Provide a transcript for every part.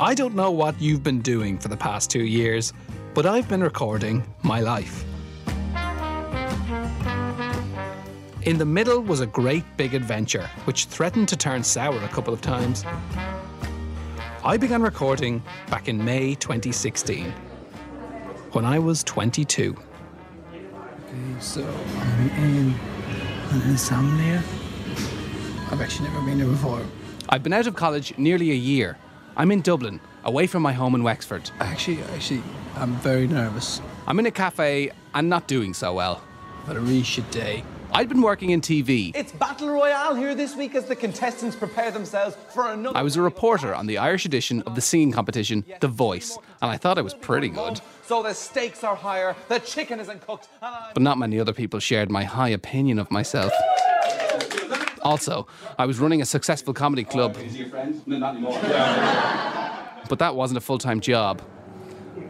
I don't know what you've been doing for the past two years, but I've been recording my life. In the middle was a great big adventure, which threatened to turn sour a couple of times. I began recording back in May 2016, when I was 22. Okay, so I'm in an insomnia. I've actually never been there before. I've been out of college nearly a year. I'm in Dublin, away from my home in Wexford. Actually, actually, I'm very nervous. I'm in a cafe and not doing so well. But a really shit day. I'd been working in TV. It's Battle Royale here this week as the contestants prepare themselves for another. I was a reporter on the Irish edition of the singing competition, The Voice, and I thought I was pretty good. So the stakes are higher, the chicken isn't cooked, and I... But not many other people shared my high opinion of myself. Also, I was running a successful comedy club. But that wasn't a full time job.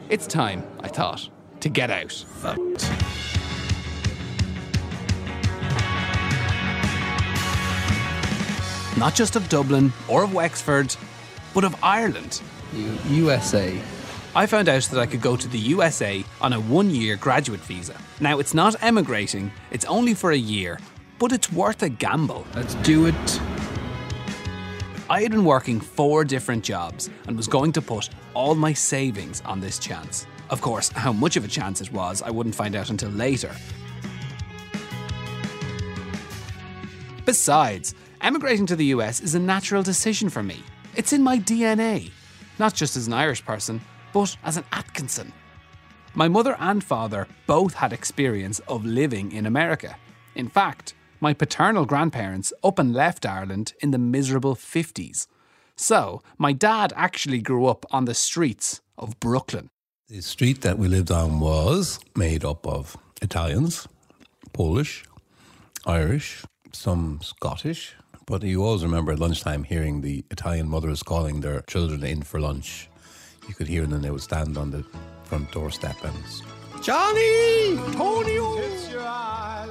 It's time, I thought, to get out. Not just of Dublin or of Wexford, but of Ireland. U- USA. I found out that I could go to the USA on a one year graduate visa. Now, it's not emigrating, it's only for a year, but it's worth a gamble. Let's do it. I had been working four different jobs and was going to put all my savings on this chance. Of course, how much of a chance it was, I wouldn't find out until later. Besides, emigrating to the US is a natural decision for me. It's in my DNA, not just as an Irish person, but as an Atkinson. My mother and father both had experience of living in America. In fact, my paternal grandparents up and left Ireland in the miserable 50s. So, my dad actually grew up on the streets of Brooklyn. The street that we lived on was made up of Italians, Polish, Irish, some Scottish. But you always remember at lunchtime hearing the Italian mothers calling their children in for lunch. You could hear them and they would stand on the front doorstep and Johnny! Tonio!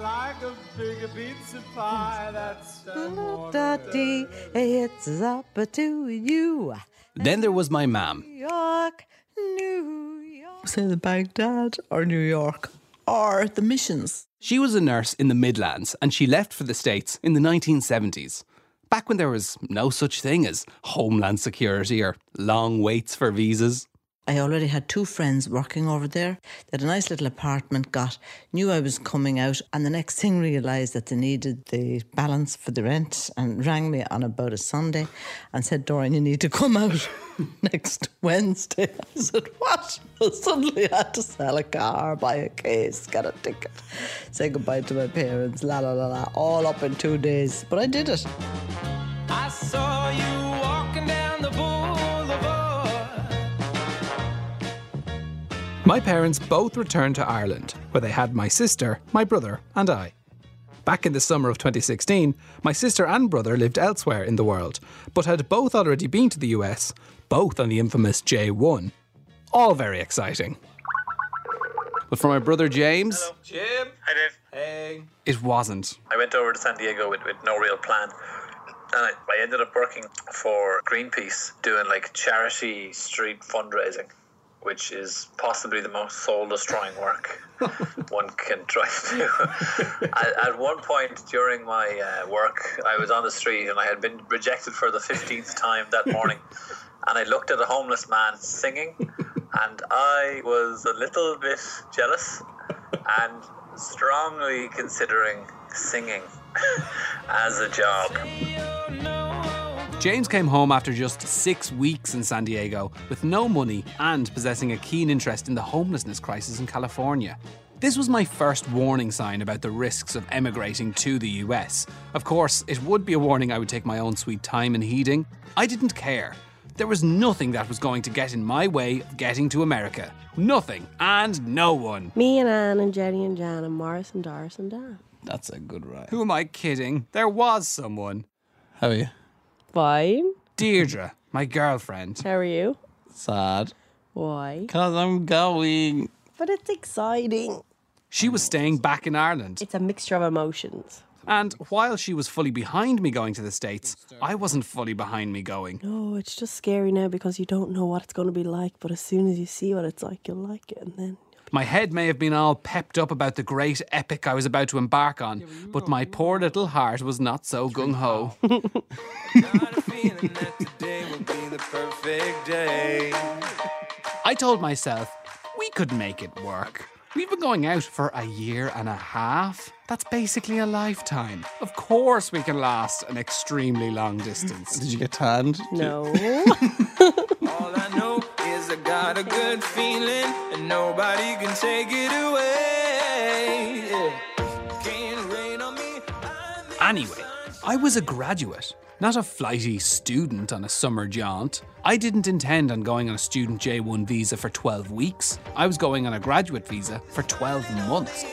Your eye like a big pizza pie. That's Daddy, it's up to you. Then there was my mam. New York, New York. Say the Baghdad or New York or the missions. She was a nurse in the Midlands and she left for the States in the 1970s. Back when there was no such thing as Homeland Security or long waits for visas. I already had two friends working over there. They had a nice little apartment, got, knew I was coming out, and the next thing realised that they needed the balance for the rent and rang me on about a Sunday and said, Dorian, you need to come out next Wednesday. I said, What? I suddenly I had to sell a car, buy a case, get a ticket, say goodbye to my parents, la la la la, all up in two days. But I did it. I saw you My parents both returned to Ireland, where they had my sister, my brother, and I. Back in the summer of 2016, my sister and brother lived elsewhere in the world, but had both already been to the US, both on the infamous J1. All very exciting. But for my brother James, Hello. Jim. Hi, Dave. Hey. it wasn't. I went over to San Diego with, with no real plan. And I, I ended up working for Greenpeace doing like charity street fundraising, which is possibly the most soul destroying work one can try to do. at, at one point during my uh, work, I was on the street and I had been rejected for the 15th time that morning. And I looked at a homeless man singing, and I was a little bit jealous and strongly considering singing as a job. James came home after just six weeks in San Diego with no money and possessing a keen interest in the homelessness crisis in California. This was my first warning sign about the risks of emigrating to the US. Of course, it would be a warning I would take my own sweet time in heeding. I didn't care. There was nothing that was going to get in my way of getting to America. Nothing and no one. Me and Anne and Jenny and Jan and Morris and Doris and Dan. That's a good ride. Who am I kidding? There was someone. How are you? Fine. Deirdre, my girlfriend. How are you? Sad. Why? Because I'm going. But it's exciting. She was staying back in Ireland. It's a mixture of emotions. And while she was fully behind me going to the States, I wasn't fully behind me going. No, it's just scary now because you don't know what it's going to be like. But as soon as you see what it's like, you'll like it. And then My head may have been all pepped up about the great epic I was about to embark on, but my poor little heart was not so gung ho. I told myself we could make it work. We've been going out for a year and a half. That's basically a lifetime. Of course, we can last an extremely long distance. Did you get tanned? no. got a good feeling, and nobody can take it away. Yeah. Can't rain on me. Anyway, I was a graduate, not a flighty student on a summer jaunt. I didn't intend on going on a student J1 visa for 12 weeks. I was going on a graduate visa for 12 months.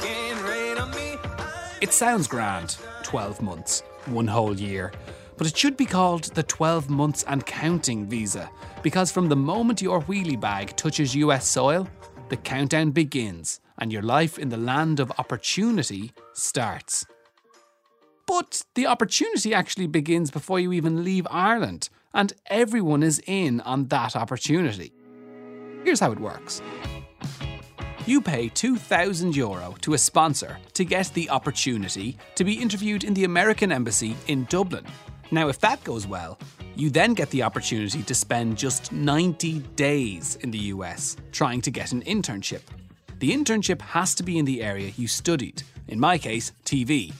Can't rain on me. It sounds grand, 12 months, one whole year. But it should be called the 12 months and counting visa, because from the moment your wheelie bag touches US soil, the countdown begins and your life in the land of opportunity starts. But the opportunity actually begins before you even leave Ireland, and everyone is in on that opportunity. Here's how it works. You pay 2,000 euro to a sponsor to get the opportunity to be interviewed in the American Embassy in Dublin. Now, if that goes well, you then get the opportunity to spend just 90 days in the US trying to get an internship. The internship has to be in the area you studied, in my case, TV.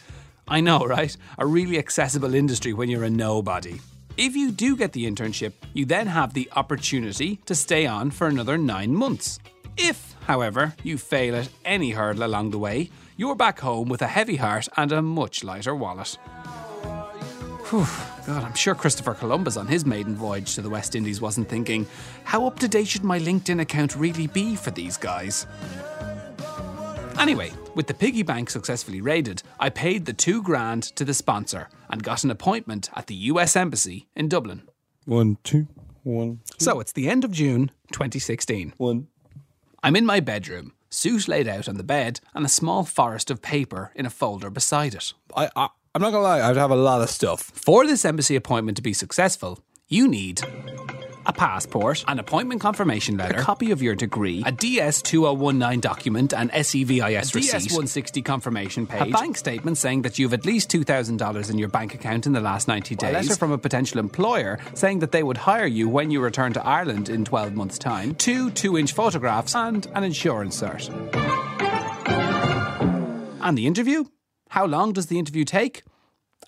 I know, right? A really accessible industry when you're a nobody. If you do get the internship, you then have the opportunity to stay on for another nine months. If, however, you fail at any hurdle along the way, you're back home with a heavy heart and a much lighter wallet. Whew, God, I'm sure Christopher Columbus on his maiden voyage to the West Indies wasn't thinking, how up to date should my LinkedIn account really be for these guys? Anyway, with the piggy bank successfully raided, I paid the two grand to the sponsor and got an appointment at the US Embassy in Dublin. One, two, one, So it's the end of June 2016. one. I'm in my bedroom, suit laid out on the bed, and a small forest of paper in a folder beside it. I, I, I'm not gonna lie, I'd have a lot of stuff. For this embassy appointment to be successful, you need a passport, an appointment confirmation letter, a copy of your degree, a DS 2019 document, an SEVIS receipt, DS 160 confirmation page, a bank statement saying that you have at least $2,000 in your bank account in the last 90 days, a letter from a potential employer saying that they would hire you when you return to Ireland in 12 months' time, two 2 inch photographs, and an insurance cert. And the interview? How long does the interview take?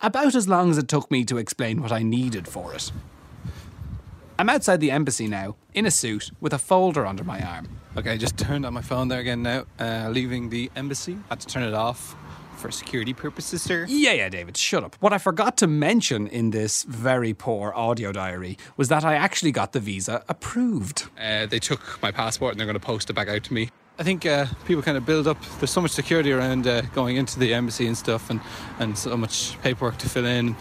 About as long as it took me to explain what I needed for it. I'm outside the embassy now, in a suit, with a folder under my arm. Okay, I just turned on my phone there again now. Uh, leaving the embassy. Had to turn it off for security purposes, sir. Yeah, yeah, David, shut up. What I forgot to mention in this very poor audio diary was that I actually got the visa approved. Uh, they took my passport and they're going to post it back out to me. I think uh, people kind of build up. There's so much security around uh, going into the embassy and stuff, and, and so much paperwork to fill in.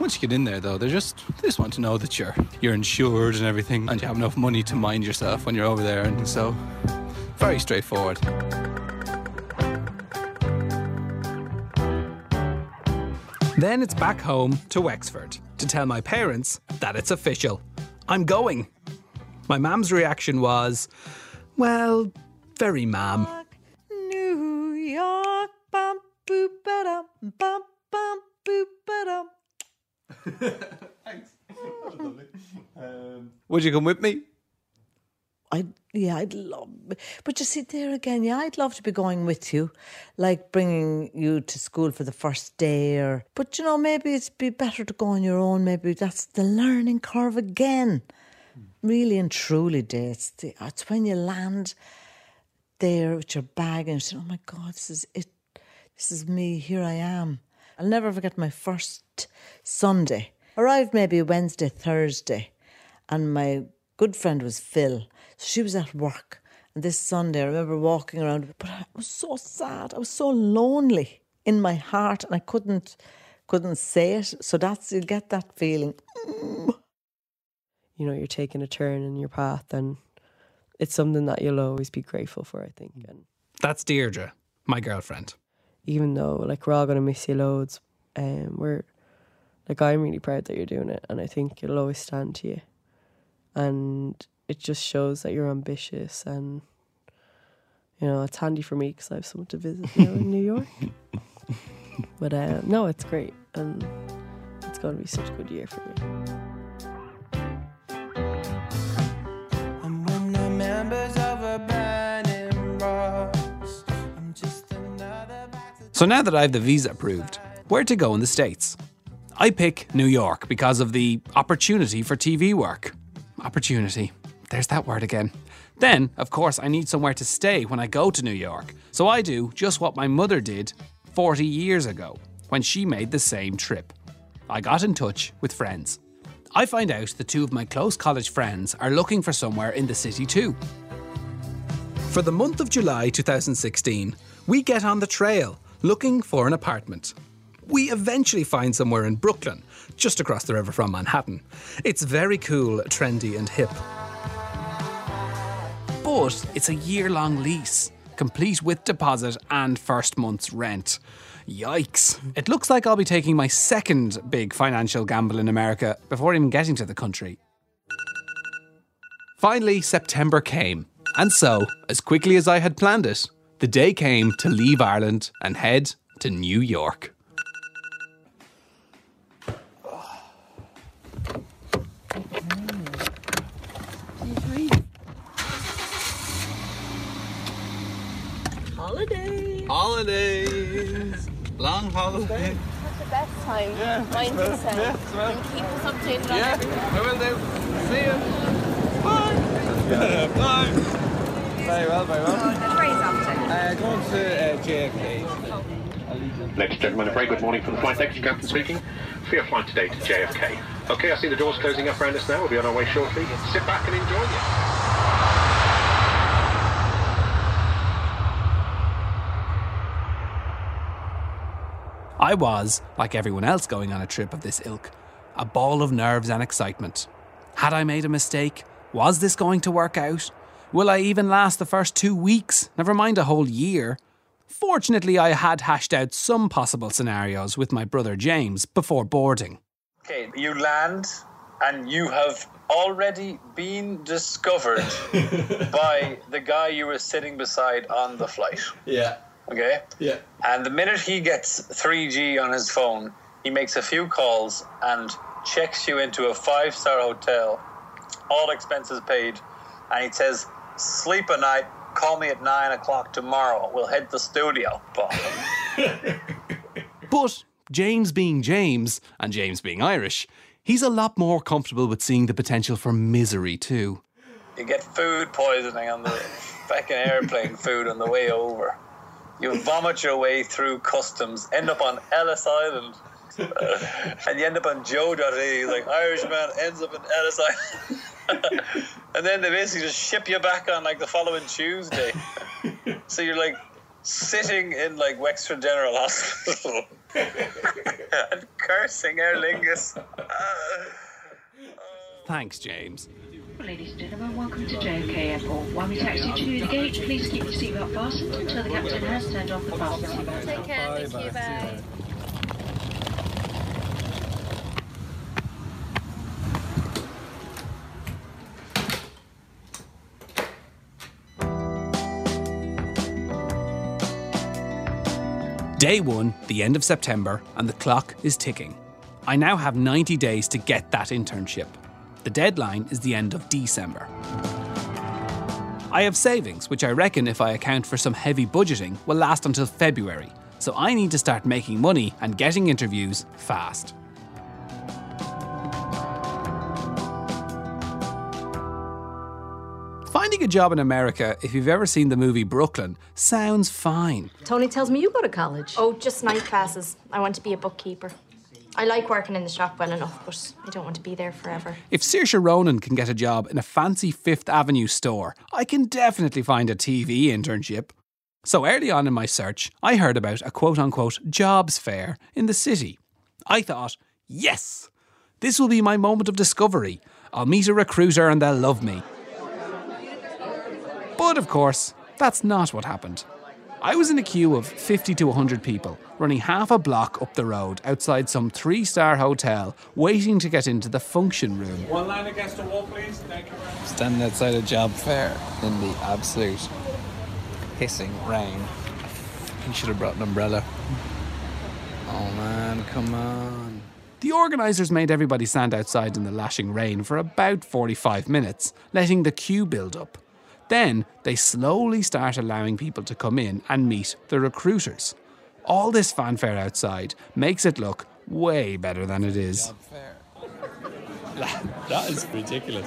Once you get in there, though, they just they just want to know that you're you're insured and everything, and you have enough money to mind yourself when you're over there, and so very straightforward. Then it's back home to Wexford to tell my parents that it's official. I'm going. My mum's reaction was, well, very mam. New York, bum boop ba-dum, bum bum boop ba-dum. Would you come with me? I yeah, I'd love, but you see there again. Yeah, I'd love to be going with you, like bringing you to school for the first day, or. But you know, maybe it'd be better to go on your own. Maybe that's the learning curve again. Really and truly, Day. It's, the, it's when you land there with your bag and say, "Oh my God, this is it. This is me. Here I am." I'll never forget my first Sunday. Arrived maybe Wednesday, Thursday, and my good friend was Phil. So she was at work. And this Sunday, I remember walking around, but I was so sad. I was so lonely in my heart, and I couldn't couldn't say it. So that's you get that feeling. Mm. You know, you're taking a turn in your path, and it's something that you'll always be grateful for, I think. And That's Deirdre, my girlfriend. even though like we're all gonna miss you loads, um, we're like I'm really proud that you're doing it, and I think it'll always stand to you, and it just shows that you're ambitious, and you know it's handy for me because I have someone to visit now in New York. But uh, no, it's great, and it's going to be such a good year for me. So now that I have the visa approved, where to go in the States? I pick New York because of the opportunity for TV work. Opportunity. There's that word again. Then, of course, I need somewhere to stay when I go to New York. So I do just what my mother did 40 years ago when she made the same trip. I got in touch with friends. I find out that two of my close college friends are looking for somewhere in the city too. For the month of July 2016, we get on the trail looking for an apartment. We eventually find somewhere in Brooklyn, just across the river from Manhattan. It's very cool, trendy, and hip. But it's a year long lease, complete with deposit and first month's rent. Yikes. It looks like I'll be taking my second big financial gamble in America before even getting to the country. Finally, September came. And so, as quickly as I had planned it, the day came to leave Ireland and head to New York. Holiday. Holidays. Long holiday. the best time. Yeah, Mind well, yourself. yeah, well. and keep us updated on Yeah, everything. I will do. See you. Bye. Bye. Very well, very well. Uh, going to uh, JFK. Ladies and gentlemen, a very good morning from the flight deck. Captain speaking. For your flight today to JFK. Okay, I see the doors closing up around us now. We'll be on our way shortly. Sit back and enjoy it. I was, like everyone else going on a trip of this ilk, a ball of nerves and excitement. Had I made a mistake? Was this going to work out? Will I even last the first two weeks, never mind a whole year? Fortunately, I had hashed out some possible scenarios with my brother James before boarding. Okay, you land and you have already been discovered by the guy you were sitting beside on the flight. Yeah. Okay? Yeah. And the minute he gets 3G on his phone, he makes a few calls and checks you into a five star hotel, all expenses paid. And he says, Sleep a night, call me at nine o'clock tomorrow. We'll head to the studio. But But James being James, and James being Irish, he's a lot more comfortable with seeing the potential for misery too. you get food poisoning on the fucking airplane food on the way over. You vomit your way through customs, end up on Ellis Island. And you end up on Joe.e. Like Irishman ends up in Ellis Island. and then they basically just ship you back on like the following Tuesday. so you're like sitting in like Wexford General Hospital and cursing Aer Lingus. Thanks, James. Ladies and gentlemen, welcome to JFK Airport. While we taxi you to the gate, please keep your seatbelt fastened until the captain has turned off the fasten. Take care. Thank you. Bye. Day one, the end of September, and the clock is ticking. I now have 90 days to get that internship. The deadline is the end of December. I have savings, which I reckon, if I account for some heavy budgeting, will last until February, so I need to start making money and getting interviews fast. Finding a job in America, if you've ever seen the movie Brooklyn, sounds fine. Tony tells me you go to college. Oh, just night classes. I want to be a bookkeeper. I like working in the shop well enough, but I don't want to be there forever. If Saoirse Ronan can get a job in a fancy Fifth Avenue store, I can definitely find a TV internship. So early on in my search, I heard about a quote unquote jobs fair in the city. I thought, yes, this will be my moment of discovery. I'll meet a recruiter and they'll love me. But of course, that's not what happened. I was in a queue of 50 to 100 people, running half a block up the road outside some three star hotel, waiting to get into the function room. One line against the wall, please. Thank you very much. Standing outside a job fair in the absolute hissing rain. You should have brought an umbrella. Oh man, come on. The organisers made everybody stand outside in the lashing rain for about 45 minutes, letting the queue build up. Then they slowly start allowing people to come in and meet the recruiters. All this fanfare outside makes it look way better than it is. That is ridiculous.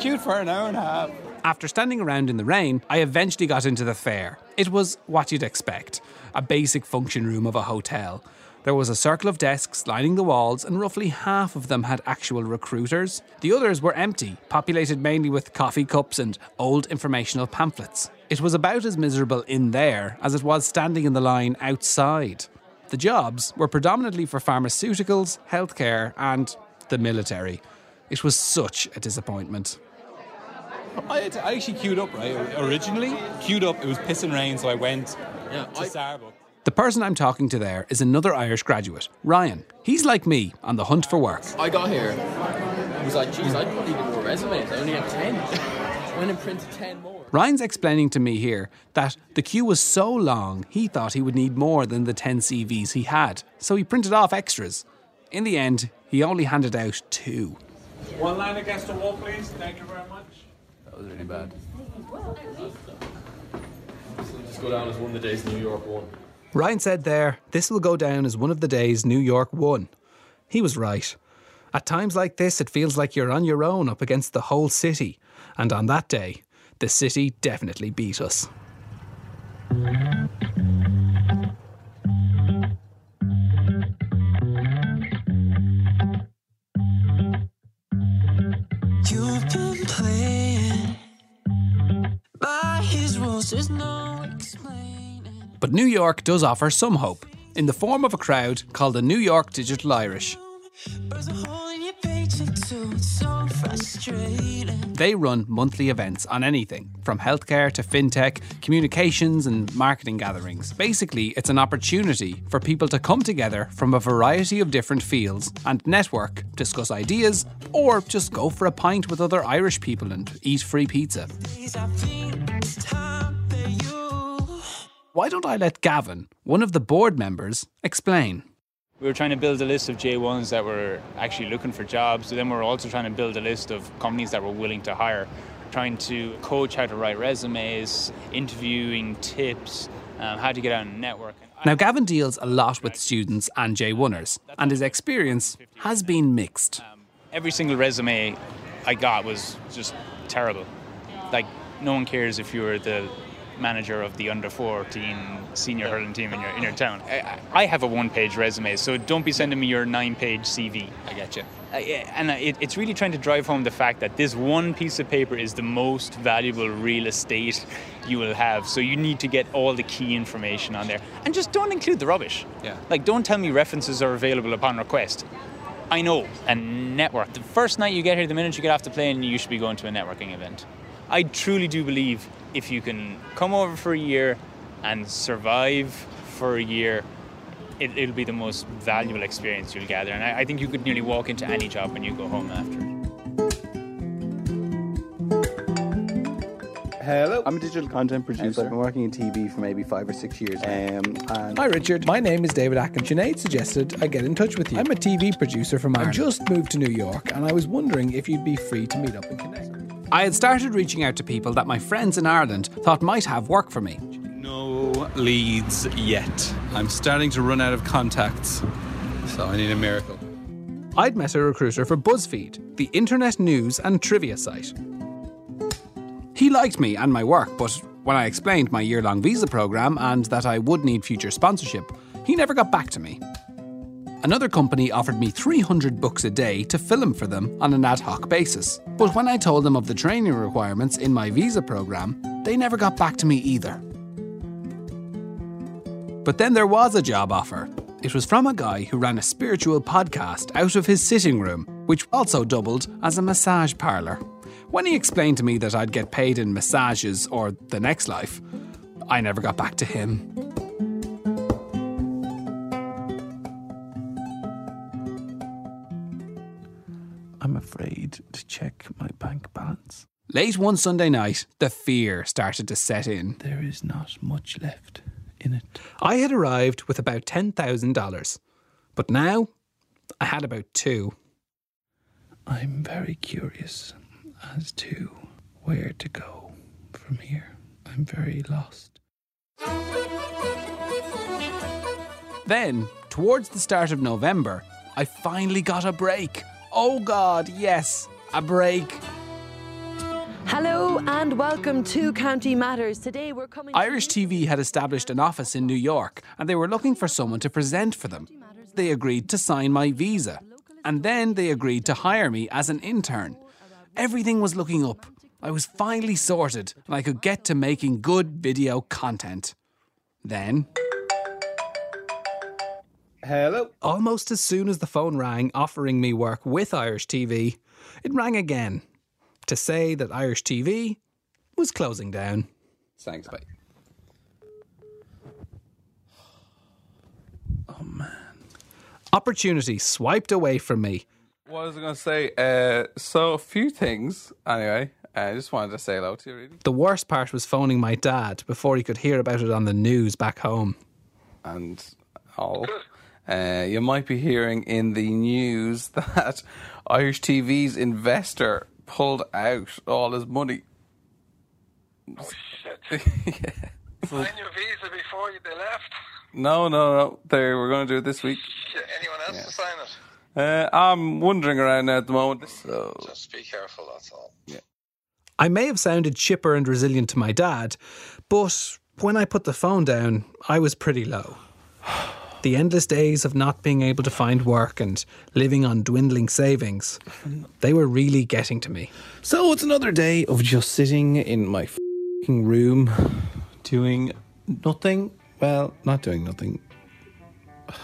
Queued for an hour and a half. After standing around in the rain, I eventually got into the fair. It was what you'd expect a basic function room of a hotel. There was a circle of desks lining the walls, and roughly half of them had actual recruiters. The others were empty, populated mainly with coffee cups and old informational pamphlets. It was about as miserable in there as it was standing in the line outside. The jobs were predominantly for pharmaceuticals, healthcare, and the military. It was such a disappointment. I, had to- I actually queued up, right? Originally, queued up, it was pissing rain, so I went to Starbucks. The person I'm talking to there is another Irish graduate, Ryan. He's like me on the hunt for work. I got here. I was like, geez, I probably need more resumes. I only have 10. Went and printed 10 more. Ryan's explaining to me here that the queue was so long he thought he would need more than the 10 CVs he had, so he printed off extras. In the end, he only handed out two. One line against the wall, please. Thank you very much. That was really bad. Just go down as one of the days in New York won. Ryan said there, this will go down as one of the days New York won. He was right. At times like this, it feels like you're on your own up against the whole city. And on that day, the city definitely beat us. But New York does offer some hope in the form of a crowd called the New York Digital Irish. There's a hole in your paycheck too. It's so frustrating. They run monthly events on anything from healthcare to fintech, communications, and marketing gatherings. Basically, it's an opportunity for people to come together from a variety of different fields and network, discuss ideas, or just go for a pint with other Irish people and eat free pizza. Why don't I let Gavin, one of the board members, explain? We were trying to build a list of J1s that were actually looking for jobs. Then we were also trying to build a list of companies that were willing to hire, trying to coach how to write resumes, interviewing tips, um, how to get out and network. Now, Gavin deals a lot with students and J1ers, and his experience has been mixed. Every single resume I got was just terrible. Like, no one cares if you're the manager of the under 14 senior hurling team in your, in your town. I, I have a one page resume, so don't be sending me your nine page CV. I get you. Uh, and it, it's really trying to drive home the fact that this one piece of paper is the most valuable real estate you will have. So you need to get all the key information on there, and just don't include the rubbish. Yeah. Like, don't tell me references are available upon request. I know. And network. The first night you get here, the minute you get off the plane, you should be going to a networking event. I truly do believe if you can come over for a year and survive for a year, it, it'll be the most valuable experience you'll gather. And I, I think you could nearly walk into any job when you go home after. Hello. I'm a digital content producer. I've been working in TV for maybe five or six years. Um, and Hi, Richard. My name is David Atkins. Sinead suggested I get in touch with you. I'm a TV producer from Ireland. I just moved to New York, and I was wondering if you'd be free to meet up and connect. I had started reaching out to people that my friends in Ireland thought might have work for me. No leads yet. I'm starting to run out of contacts, so I need a miracle. I'd met a recruiter for BuzzFeed, the internet news and trivia site. He liked me and my work, but when I explained my year long visa program and that I would need future sponsorship, he never got back to me. Another company offered me 300 books a day to film for them on an ad hoc basis. But when I told them of the training requirements in my visa program, they never got back to me either. But then there was a job offer. It was from a guy who ran a spiritual podcast out of his sitting room, which also doubled as a massage parlour. When he explained to me that I'd get paid in massages or the next life, I never got back to him. Afraid to check my bank balance. Late one Sunday night, the fear started to set in. There is not much left in it. I had arrived with about $10,000, but now I had about two. I'm very curious as to where to go from here. I'm very lost. Then, towards the start of November, I finally got a break. Oh God, yes, a break. Hello and welcome to County Matters. Today we're coming. Irish TV had established an office in New York and they were looking for someone to present for them. They agreed to sign my visa and then they agreed to hire me as an intern. Everything was looking up. I was finally sorted and I could get to making good video content. Then. Hello. Almost as soon as the phone rang offering me work with Irish TV, it rang again to say that Irish TV was closing down. Thanks, bye. Oh, man. Opportunity swiped away from me. What was I going to say? Uh, so, a few things. Anyway, I just wanted to say hello to you, really. The worst part was phoning my dad before he could hear about it on the news back home. And all. Uh, you might be hearing in the news that Irish TV's investor pulled out all his money. Oh shit! Sign your visa before you, they left. No, no, no. They were going to do it this week. Shit, anyone else to sign it? Uh, I'm wandering around now at the moment. So Just be careful. That's all. Yeah. I may have sounded chipper and resilient to my dad, but when I put the phone down, I was pretty low. The endless days of not being able to find work and living on dwindling savings, they were really getting to me. So it's another day of just sitting in my room, doing nothing. Well, not doing nothing.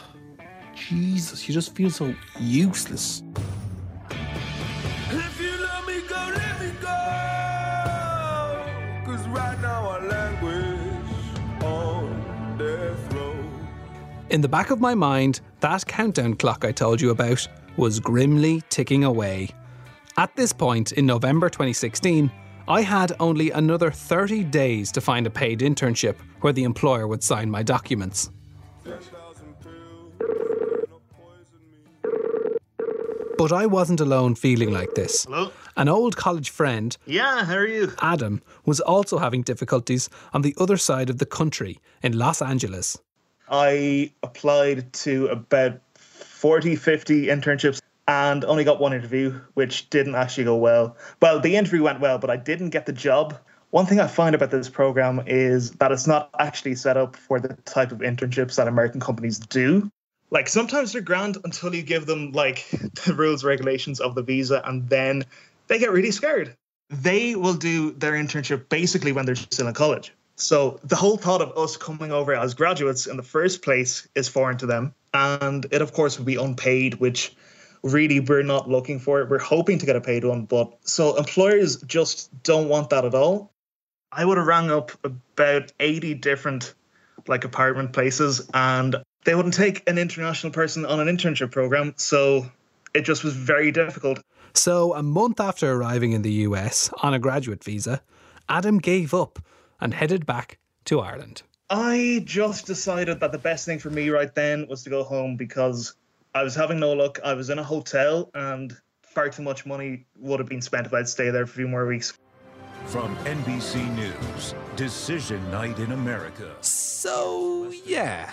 Jesus, you just feel so useless. In the back of my mind, that countdown clock I told you about was grimly ticking away. At this point, in November 2016, I had only another 30 days to find a paid internship where the employer would sign my documents. But I wasn't alone feeling like this. Hello? An old college friend, Yeah, how are you? Adam, was also having difficulties on the other side of the country in Los Angeles. I applied to about 40, 50 internships and only got one interview, which didn't actually go well. Well, the interview went well, but I didn't get the job. One thing I find about this program is that it's not actually set up for the type of internships that American companies do. Like sometimes they're grand until you give them like the rules regulations of the visa and then they get really scared. They will do their internship basically when they're still in college. So the whole thought of us coming over as graduates in the first place is foreign to them. And it of course would be unpaid, which really we're not looking for. We're hoping to get a paid one, but so employers just don't want that at all. I would have rang up about 80 different like apartment places and they wouldn't take an international person on an internship program. So it just was very difficult. So, a month after arriving in the US on a graduate visa, Adam gave up and headed back to Ireland. I just decided that the best thing for me right then was to go home because I was having no luck. I was in a hotel and far too much money would have been spent if I'd stay there for a few more weeks. From NBC News, Decision Night in America. So, yeah,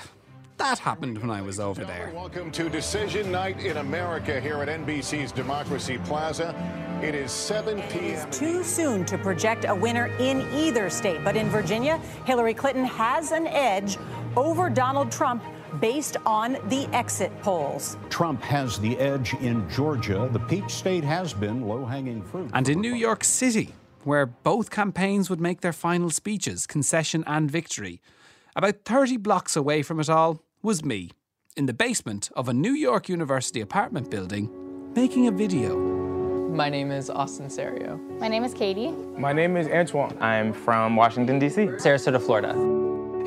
that happened when I was over there. Welcome to Decision Night in America here at NBC's Democracy Plaza. It is 7 p.m. It's Too soon to project a winner in either state. But in Virginia, Hillary Clinton has an edge over Donald Trump based on the exit polls. Trump has the edge in Georgia. The peach state has been low hanging fruit. And in New York City, where both campaigns would make their final speeches, concession and victory, about 30 blocks away from it all was me, in the basement of a New York University apartment building, making a video. My name is Austin Serio. My name is Katie. My name is Antoine. I'm from Washington, D.C. Sarasota, Florida.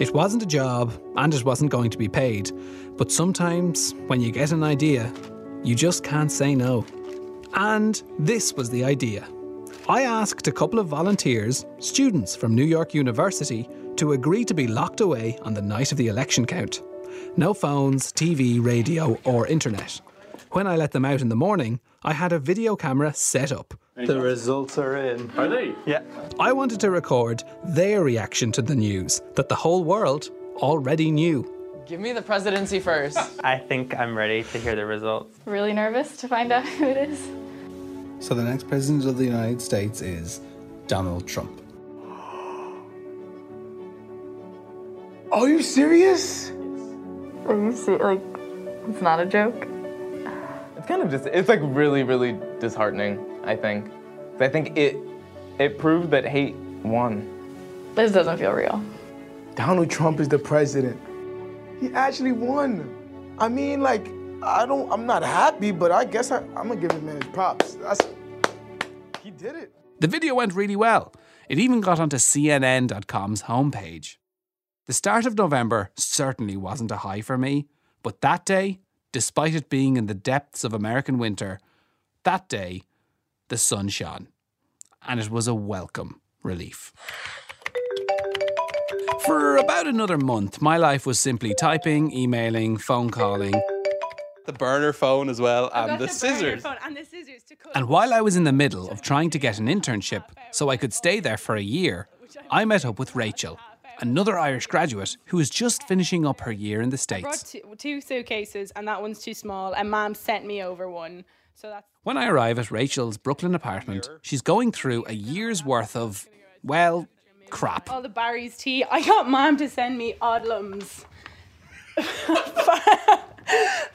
It wasn't a job and it wasn't going to be paid. But sometimes, when you get an idea, you just can't say no. And this was the idea. I asked a couple of volunteers, students from New York University, to agree to be locked away on the night of the election count. No phones, TV, radio, or internet. When I let them out in the morning, I had a video camera set up. The results are in. Are they? Yeah. I wanted to record their reaction to the news that the whole world already knew. Give me the presidency first. I think I'm ready to hear the results. Really nervous to find out who it is. So the next president of the United States is Donald Trump. Are you serious? Are you see like it's not a joke? It's kind of just, it's like really, really disheartening, I think. I think it, it proved that hate won. This doesn't feel real. Donald Trump is the president. He actually won. I mean, like, I don't, I'm not happy, but I guess I, I'm gonna give him his props. That's, he did it. The video went really well. It even got onto CNN.com's homepage. The start of November certainly wasn't a high for me, but that day, despite it being in the depths of American winter, that day, the sun shone. And it was a welcome relief. For about another month, my life was simply typing, emailing, phone calling. The burner phone as well, and the, scissors. and the scissors to cut. And while I was in the middle of trying to get an internship so I could stay there for a year, I met up with Rachel, another Irish graduate who is just finishing up her year in the I brought States. two, two suitcases, and that one's too small, and Mom sent me over one. So that's When I arrive at Rachel's Brooklyn apartment, she's going through a year's worth of, well, crap. all the Barry's tea. I got Mom to send me Odlums,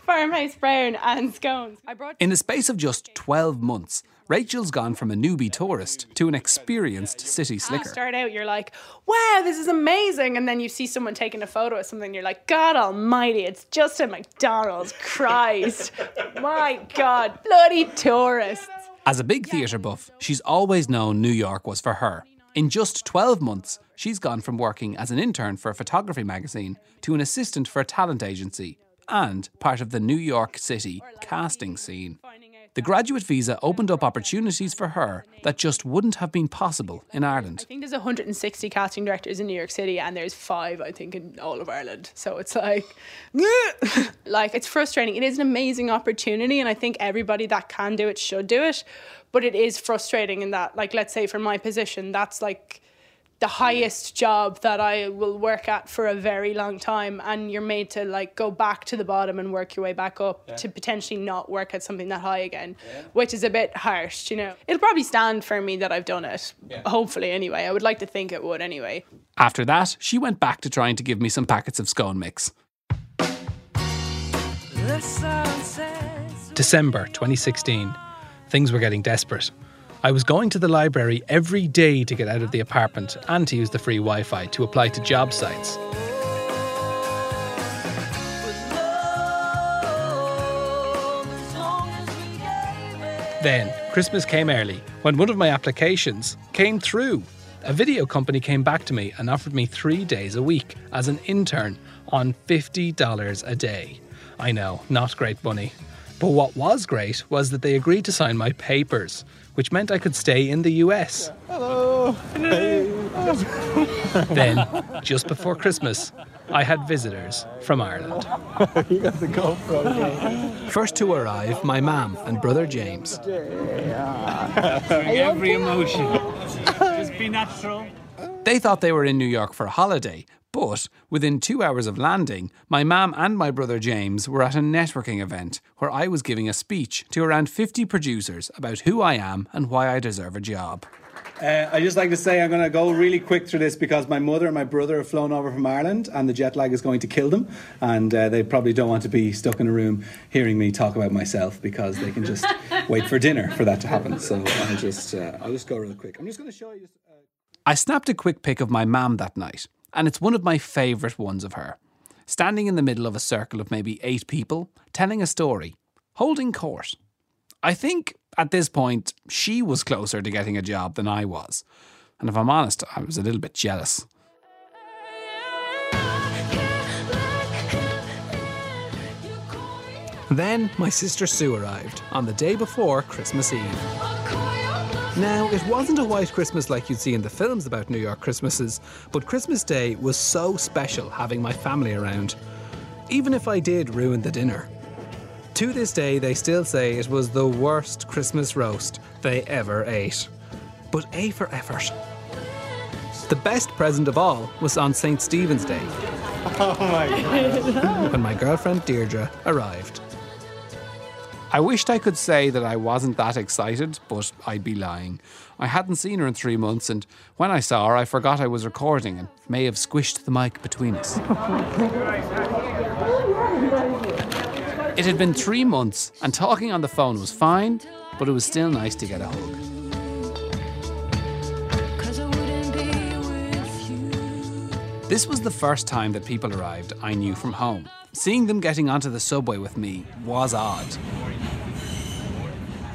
Farmhouse Brown, and scones. I brought In the space of just 12 months, Rachel's gone from a newbie tourist to an experienced city You slicker. start out, you're like, wow, this is amazing. And then you see someone taking a photo of something, you're like, God almighty, it's just a McDonald's. Christ. My God. Bloody tourists. As a big theatre buff, she's always known New York was for her. In just 12 months, she's gone from working as an intern for a photography magazine to an assistant for a talent agency and part of the New York City casting scene. The graduate visa opened up opportunities for her that just wouldn't have been possible in Ireland. I think there's 160 casting directors in New York City, and there's five, I think, in all of Ireland. So it's like, like it's frustrating. It is an amazing opportunity, and I think everybody that can do it should do it. But it is frustrating in that, like, let's say for my position, that's like the highest job that I will work at for a very long time, and you're made to like go back to the bottom and work your way back up Yeah. to potentially not work at something that high again, which is a bit harsh, you know. It'll probably stand for me that I've done it. Hopefully, anyway. I would like to think it would anyway. After that, she went back to trying to give me some packets of scone mix. December 2016. Things were getting desperate. I was going to the library every day to get out of the apartment and to use the free Wi Fi to apply to job sites. Then, Christmas came early when one of my applications came through. A video company came back to me and offered me three days a week as an intern on $50 a day. I know, not great money. But what was great was that they agreed to sign my papers, which meant I could stay in the US. Hello. Then, just before Christmas, I had visitors from Ireland. you got the GoPro. First to arrive, my mum and brother James. Every emotion. Just be natural. They thought they were in New York for a holiday, but within two hours of landing, my mum and my brother James were at a networking event where I was giving a speech to around 50 producers about who I am and why I deserve a job. Uh, I just like to say I'm going to go really quick through this because my mother and my brother have flown over from Ireland and the jet lag is going to kill them. And uh, they probably don't want to be stuck in a room hearing me talk about myself because they can just wait for dinner for that to happen. So I'll just, uh, I'll just go real quick. I'm just going to show you. I snapped a quick pic of my mum that night, and it's one of my favourite ones of her. Standing in the middle of a circle of maybe eight people, telling a story, holding court. I think At this point, she was closer to getting a job than I was. And if I'm honest, I was a little bit jealous. Then my sister Sue arrived on the day before Christmas Eve. Now, it wasn't a white Christmas like you'd see in the films about New York Christmases, but Christmas Day was so special having my family around, even if I did ruin the dinner. To this day, they still say it was the worst Christmas roast they ever ate. But A for effort. The best present of all was on St. Stephen's Day, Oh my god. when my girlfriend Deirdre arrived. I wished I could say that I wasn't that excited, but I'd be lying. I hadn't seen her in three months, and when I saw her, I forgot I was recording and may have squished the mic between us. It had been three months, and talking on the phone was fine, but it was still nice to get a hug. This was the first time that people arrived I knew from home. Seeing them getting onto the subway with me was odd.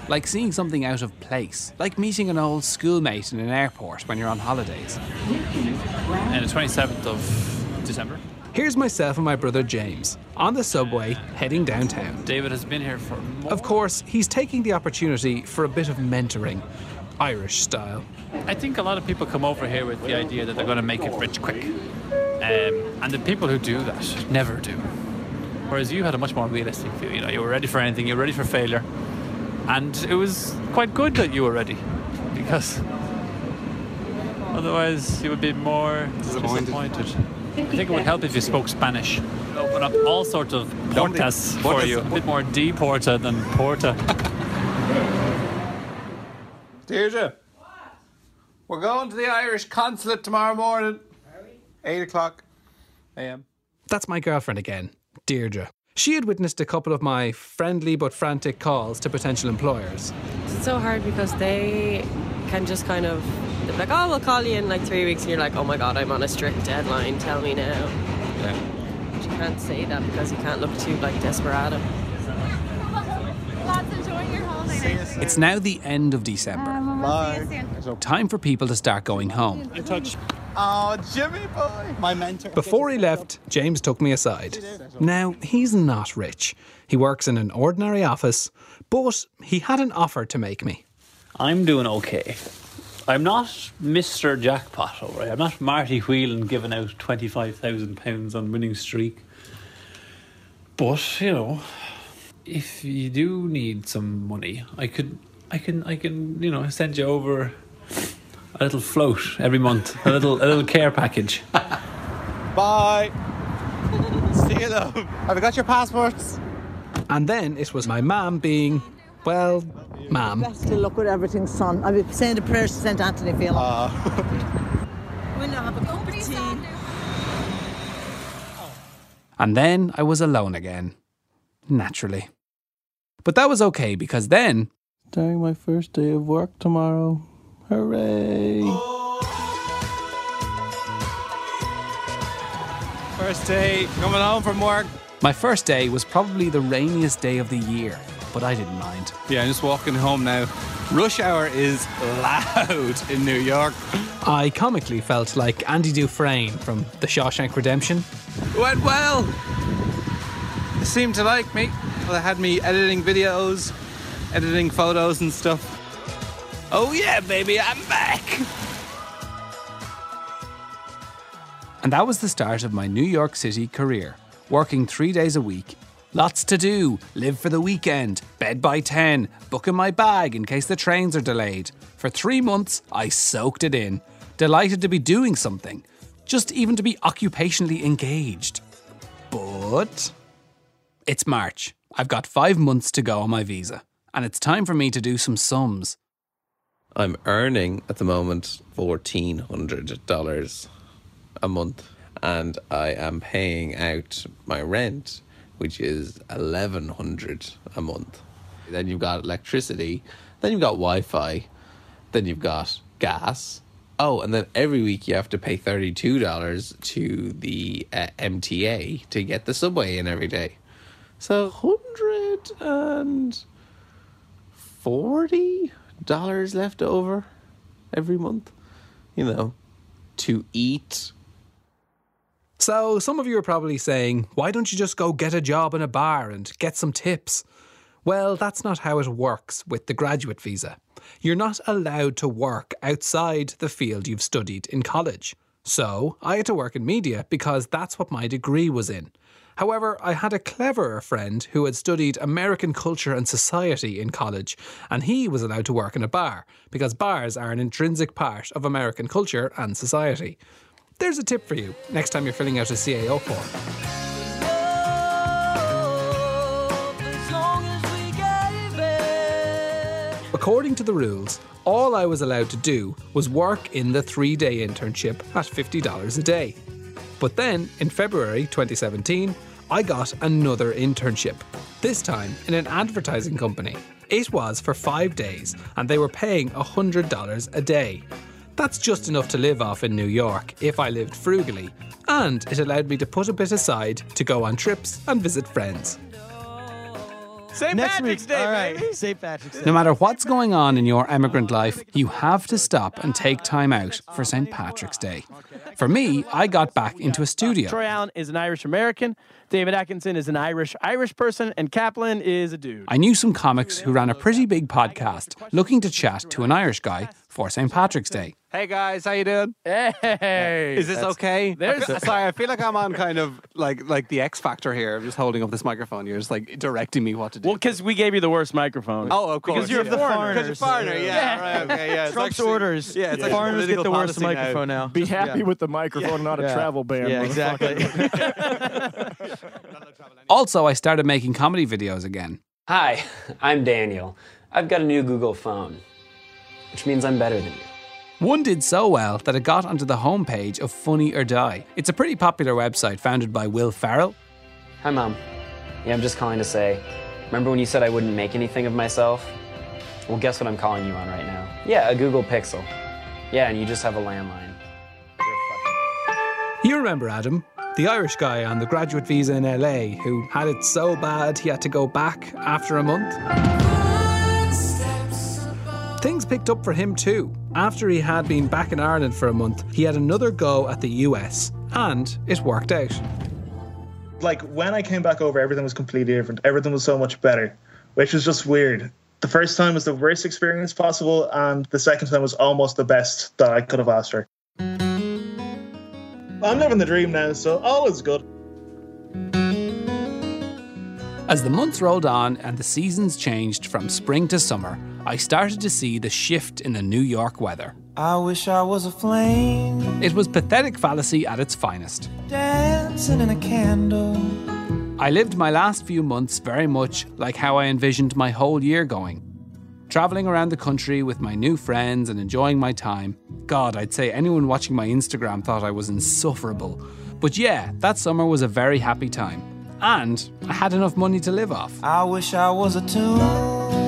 Like seeing something out of place, like meeting an old schoolmate in an airport when you're on holidays. And the 27th of December. Here's myself and my brother James on the subway heading downtown. David has been here for more. Of course, he's taking the opportunity for a bit of mentoring, Irish style. I think a lot of people come over here with the idea that they're going to make it rich quick. Um, and the people who do that never do. Whereas you had a much more realistic view. You know, you were ready for anything, you were ready for failure. And it was quite good that you were ready. Because otherwise you would be more disappointed. I think it would help if you spoke Spanish. Open up all sorts of portas for you. A bit more deporta than porta. Deirdre, we're going to the Irish consulate tomorrow morning. Eight o'clock a.m. That's my girlfriend again, Deirdre. She had witnessed a couple of my friendly but frantic calls to potential employers. It's so hard because they can just kind of they're like, oh, we'll call you in like three weeks, and you're like, oh my god, I'm on a strict deadline. Tell me now. Yeah. But you can't say that because you can't look too like desperado. It's now the end of December. Bye. Time for people to start going home. In touch. Oh, Jimmy boy. My mentor. Before he left, James took me aside. Now, he's not rich. He works in an ordinary office, but he had an offer to make me. I'm doing okay. I'm not Mr. Jackpot, all right? I'm not Marty Whelan giving out £25,000 on winning streak. But, you know, if you do need some money, I could, I can, I can, you know, send you over a little float every month, a little, a little care package. Bye. See you though. Have you got your passports? And then it was my mum being, well, mum. Best of luck with everything, son. I'll be saying the prayers to St. Anthony for you. Uh, We'll have a cup of tea. And then I was alone again. Naturally. But that was okay because then Starting my first day of work tomorrow. Hooray! First day coming home from work. my first day was probably the rainiest day of the year, but I didn't mind. Yeah, I'm just walking home now. Rush hour is loud in New York. I comically felt like Andy Dufresne from The Shawshank Redemption. Went well. They seemed to like me. They had me editing videos, editing photos and stuff. Oh yeah, baby, I'm back. And that was the start of my New York City career, working three days a week. Lots to do, live for the weekend, bed by 10, booking my bag in case the trains are delayed. For three months, I soaked it in, delighted to be doing something, just even to be occupationally engaged. But it's March. I've got five months to go on my visa, and it's time for me to do some sums. I'm earning at the moment fourteen hundred dollars a month, and I am paying out my rent, which is eleven hundred a month. Then you've got electricity, then you've got Wi-Fi, then you've got gas. Oh, and then every week you have to pay thirty-two dollars to the uh, MTA to get the subway in every day. So hundred and forty dollars left over every month. You know, to eat. So, some of you are probably saying, why don't you just go get a job in a bar and get some tips? Well, that's not how it works with the graduate visa. You're not allowed to work outside the field you've studied in college. So, I had to work in media because that's what my degree was in. However, I had a cleverer friend who had studied American culture and society in college, and he was allowed to work in a bar because bars are an intrinsic part of American culture and society. There's a tip for you next time you're filling out a CAO form. According to the rules, all I was allowed to do was work in the three day internship at $50 a day. But then, in February 2017, I got another internship, this time in an advertising company. It was for five days, and they were paying $100 a day. That's just enough to live off in New York if I lived frugally, and it allowed me to put a bit aside to go on trips and visit friends. St. Patrick's Day, all right. St. Patrick's Day. No matter what's going on in your emigrant life, you have to stop and take time out for St. Patrick's Day. For me, I got back into a studio. Troy Allen is an Irish American. David Atkinson is an Irish Irish person, and Kaplan is a dude. I knew some comics who ran a pretty big podcast looking to chat to an Irish guy for St. Patrick's Day. Hey guys, how you doing? Hey, Is this That's- okay? there's- I feel- sorry, I feel like I'm on kind of like like the X Factor here. I'm just holding up this microphone. You're just like directing me what to do. Well, because we gave you the worst microphone. Oh, of course. Because you're yeah. a foreigner. Because you're foreigner. Yeah. Right. Okay. Yeah. It's Trump's actually- orders. Yeah. It's like Foreigners get the worst policy microphone now. Be happy Yeah. with the microphone, not a Yeah. travel ban. Yeah, exactly. Also, I started making comedy videos again. Hi, I'm Daniel. I've got a new Google phone, which means I'm better than you. One did so well that it got onto the homepage of Funny or Die. It's a pretty popular website founded by Will Ferrell. Hi, Mom. Yeah, I'm just calling to say, remember when you said I wouldn't make anything of myself? Well, guess what I'm calling you on right now? Yeah, a Google Pixel. Yeah, and you just have a landline. You remember Adam, the Irish guy on the graduate visa in LA who had it so bad he had to go back after a month? Things picked up for him too. After he had been back in Ireland for a month, he had another go at the US, and it worked out. Like when I came back over, everything was completely different. Everything was so much better, which was just weird. The first time was the worst experience possible, and the second time was almost the best that I could have asked for. I'm living the dream now, so all is good. As the months rolled on and the seasons changed from spring to summer, I started to see the shift in the New York weather. I wish I was a flame It was pathetic fallacy at its finest. dancing in a candle. I lived my last few months very much like how I envisioned my whole year going. Travelling around the country with my new friends and enjoying my time. God, I'd say anyone watching my Instagram thought I was insufferable. But yeah, that summer was a very happy time. And I had enough money to live off. I wish I was a tune.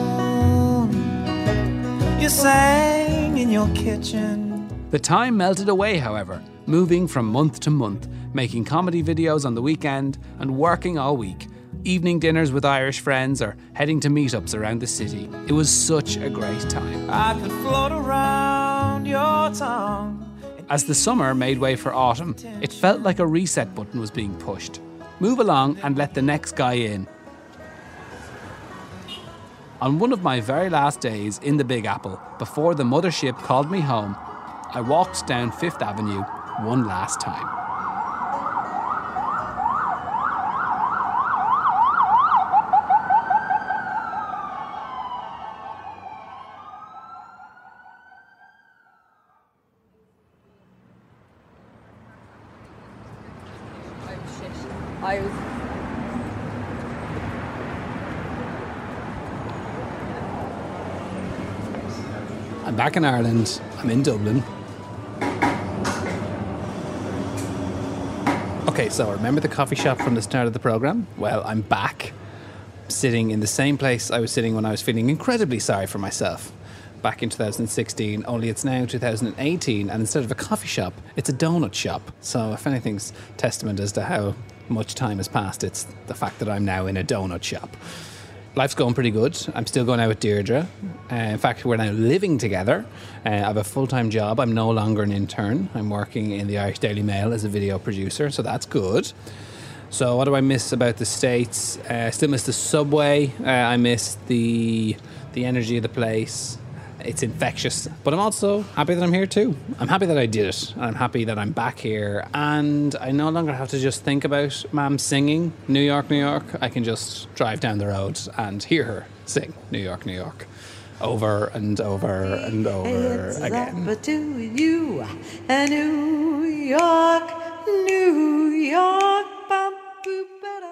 You sang in your kitchen. The time melted away, however, moving from month to month, making comedy videos on the weekend and working all week, evening dinners with Irish friends or heading to meetups around the city. It was such a great time. I could float around your tongue. As the summer made way for autumn, it felt like a reset button was being pushed. Move along and let the next guy in. On one of my very last days in the Big Apple, before the mothership called me home, I walked down Fifth Avenue one last time. I was. I'm back in Ireland. I'm in Dublin. Okay, so remember the coffee shop from the start of the program? Well, I'm back, sitting in the same place I was sitting when I was feeling incredibly sorry for myself. Back in 2016, only it's now 2018, and instead of a coffee shop, it's a donut shop. So, if anything's testament as to how much time has passed, it's the fact that I'm now in a donut shop. Life's going pretty good. I'm still going out with Deirdre. Uh, in fact, we're now living together. Uh, I have a full time job. I'm no longer an intern. I'm working in the Irish Daily Mail as a video producer, so that's good. So, what do I miss about the States? Uh, I still miss the subway. Uh, I miss the, the energy of the place it's infectious. But I'm also happy that I'm here too. I'm happy that I did it. And I'm happy that I'm back here. And I no longer have to just think about Mom singing New York, New York. I can just drive down the road and hear her sing New York, New York. Over and over and over again. To you, New York, New York. Bum, boop,